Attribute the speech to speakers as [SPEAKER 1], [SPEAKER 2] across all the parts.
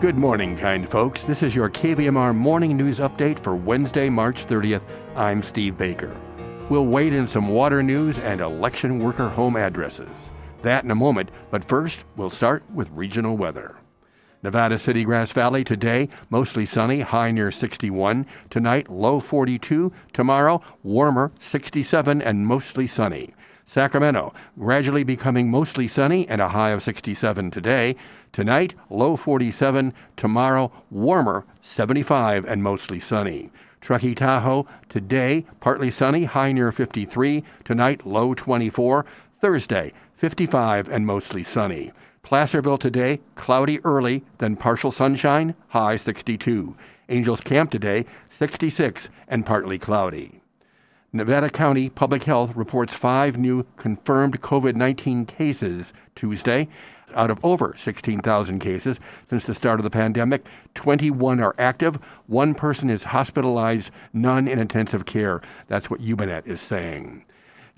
[SPEAKER 1] Good morning, kind folks. This is your KVMR morning news update for Wednesday, March 30th. I'm Steve Baker. We'll wait in some water news and election worker home addresses. That in a moment, but first, we'll start with regional weather. Nevada City, Grass Valley today, mostly sunny, high near 61. Tonight, low 42. Tomorrow, warmer, 67 and mostly sunny. Sacramento, gradually becoming mostly sunny and a high of 67 today. Tonight, low 47. Tomorrow, warmer, 75 and mostly sunny. Truckee Tahoe, today, partly sunny, high near 53. Tonight, low 24. Thursday, 55 and mostly sunny. Placerville today, cloudy early, then partial sunshine, high 62. Angels Camp today, 66 and partly cloudy. Nevada County Public Health reports five new confirmed COVID 19 cases Tuesday. Out of over 16,000 cases since the start of the pandemic, 21 are active. One person is hospitalized, none in intensive care. That's what YubaNet is saying.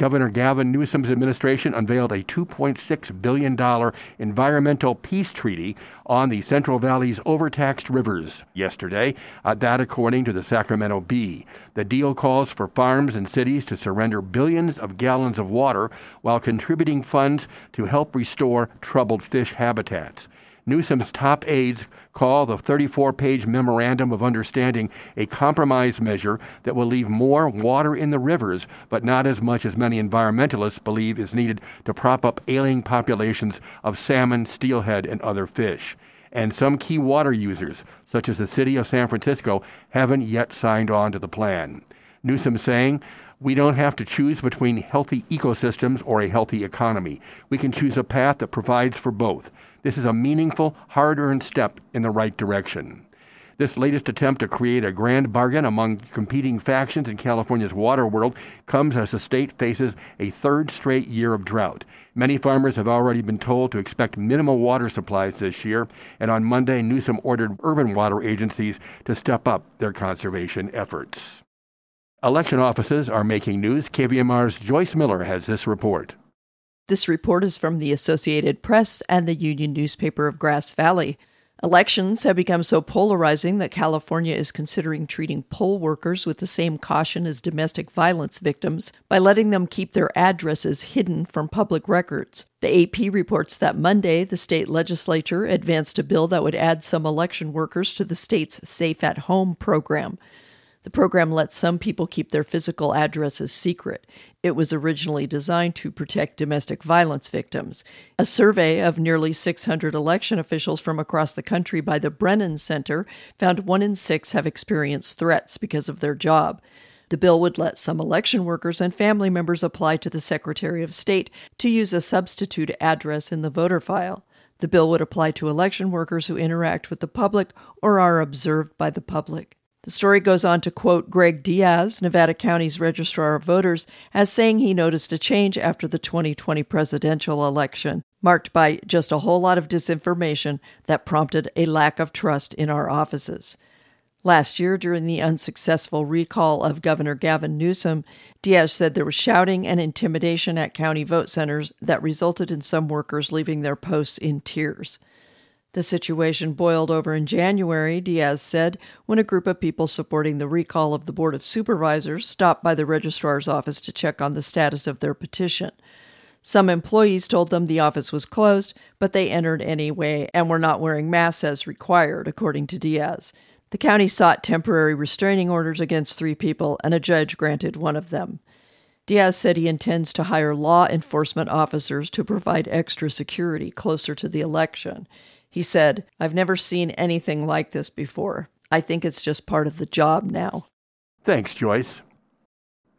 [SPEAKER 1] Governor Gavin Newsom's administration unveiled a $2.6 billion environmental peace treaty on the Central Valley's overtaxed rivers yesterday. Uh, that, according to the Sacramento Bee. The deal calls for farms and cities to surrender billions of gallons of water while contributing funds to help restore troubled fish habitats. Newsom's top aides call the 34 page Memorandum of Understanding a compromise measure that will leave more water in the rivers, but not as much as many environmentalists believe is needed to prop up ailing populations of salmon, steelhead, and other fish. And some key water users, such as the city of San Francisco, haven't yet signed on to the plan. Newsom saying, we don't have to choose between healthy ecosystems or a healthy economy. We can choose a path that provides for both. This is a meaningful, hard earned step in the right direction. This latest attempt to create a grand bargain among competing factions in California's water world comes as the state faces a third straight year of drought. Many farmers have already been told to expect minimal water supplies this year, and on Monday, Newsom ordered urban water agencies to step up their conservation efforts. Election offices are making news. KVMR's Joyce Miller has this report.
[SPEAKER 2] This report is from the Associated Press and the Union newspaper of Grass Valley. Elections have become so polarizing that California is considering treating poll workers with the same caution as domestic violence victims by letting them keep their addresses hidden from public records. The AP reports that Monday, the state legislature advanced a bill that would add some election workers to the state's Safe at Home program. The program lets some people keep their physical addresses secret. It was originally designed to protect domestic violence victims. A survey of nearly 600 election officials from across the country by the Brennan Center found one in six have experienced threats because of their job. The bill would let some election workers and family members apply to the Secretary of State to use a substitute address in the voter file. The bill would apply to election workers who interact with the public or are observed by the public. The story goes on to quote Greg Diaz, Nevada County's Registrar of Voters, as saying he noticed a change after the 2020 presidential election, marked by just a whole lot of disinformation that prompted a lack of trust in our offices. Last year, during the unsuccessful recall of Governor Gavin Newsom, Diaz said there was shouting and intimidation at county vote centers that resulted in some workers leaving their posts in tears. The situation boiled over in January, Diaz said, when a group of people supporting the recall of the Board of Supervisors stopped by the registrar's office to check on the status of their petition. Some employees told them the office was closed, but they entered anyway and were not wearing masks as required, according to Diaz. The county sought temporary restraining orders against three people, and a judge granted one of them. Diaz said he intends to hire law enforcement officers to provide extra security closer to the election. He said, I've never seen anything like this before. I think it's just part of the job now.
[SPEAKER 1] Thanks, Joyce.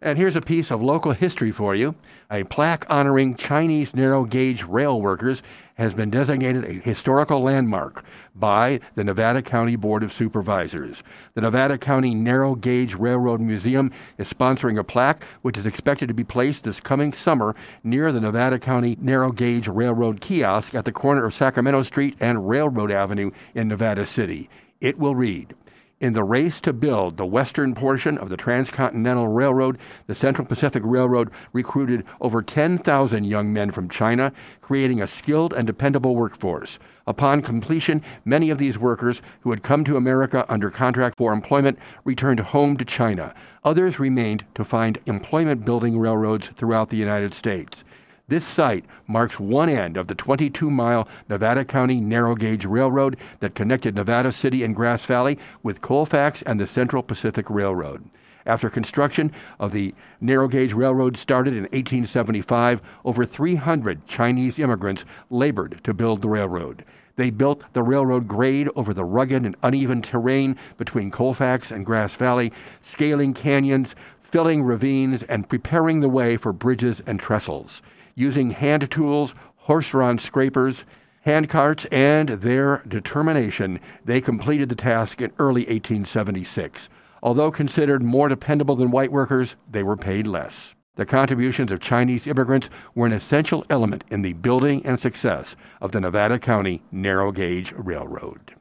[SPEAKER 1] And here's a piece of local history for you. A plaque honoring Chinese narrow gauge rail workers has been designated a historical landmark by the Nevada County Board of Supervisors. The Nevada County Narrow Gauge Railroad Museum is sponsoring a plaque which is expected to be placed this coming summer near the Nevada County Narrow Gauge Railroad kiosk at the corner of Sacramento Street and Railroad Avenue in Nevada City. It will read In the race to build the western portion of the Transcontinental Railroad, the Central Pacific Railroad recruited over 10,000 young men from China, creating a skilled and dependable workforce. Upon completion, many of these workers who had come to America under contract for employment returned home to China. Others remained to find employment building railroads throughout the United States. This site marks one end of the 22 mile Nevada County Narrow Gauge Railroad that connected Nevada City and Grass Valley with Colfax and the Central Pacific Railroad. After construction of the narrow gauge railroad started in 1875, over 300 Chinese immigrants labored to build the railroad. They built the railroad grade over the rugged and uneven terrain between Colfax and Grass Valley, scaling canyons, filling ravines, and preparing the way for bridges and trestles using hand tools, horse drawn scrapers, hand carts, and their determination, they completed the task in early 1876. Although considered more dependable than white workers, they were paid less. The contributions of Chinese immigrants were an essential element in the building and success of the Nevada County Narrow Gauge Railroad.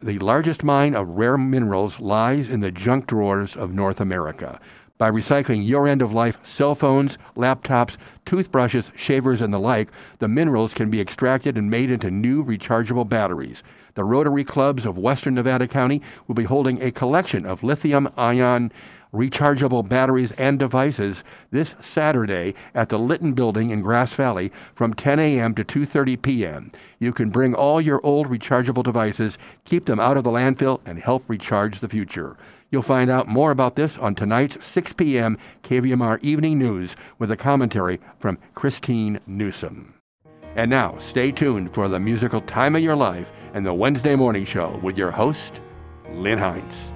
[SPEAKER 1] The largest mine of rare minerals lies in the junk drawers of North America by recycling your end of life cell phones, laptops, toothbrushes, shavers, and the like, the minerals can be extracted and made into new rechargeable batteries. The Rotary Clubs of Western Nevada County will be holding a collection of lithium ion rechargeable batteries and devices this Saturday at the Litton Building in Grass Valley from 10 a.m. to 2:30 p.m. You can bring all your old rechargeable devices, keep them out of the landfill and help recharge the future. You'll find out more about this on tonight's 6 p.m. KVMR Evening News with a commentary from Christine Newsom. And now, stay tuned for the musical time of your life and the Wednesday morning show with your host, Lynn Heinz.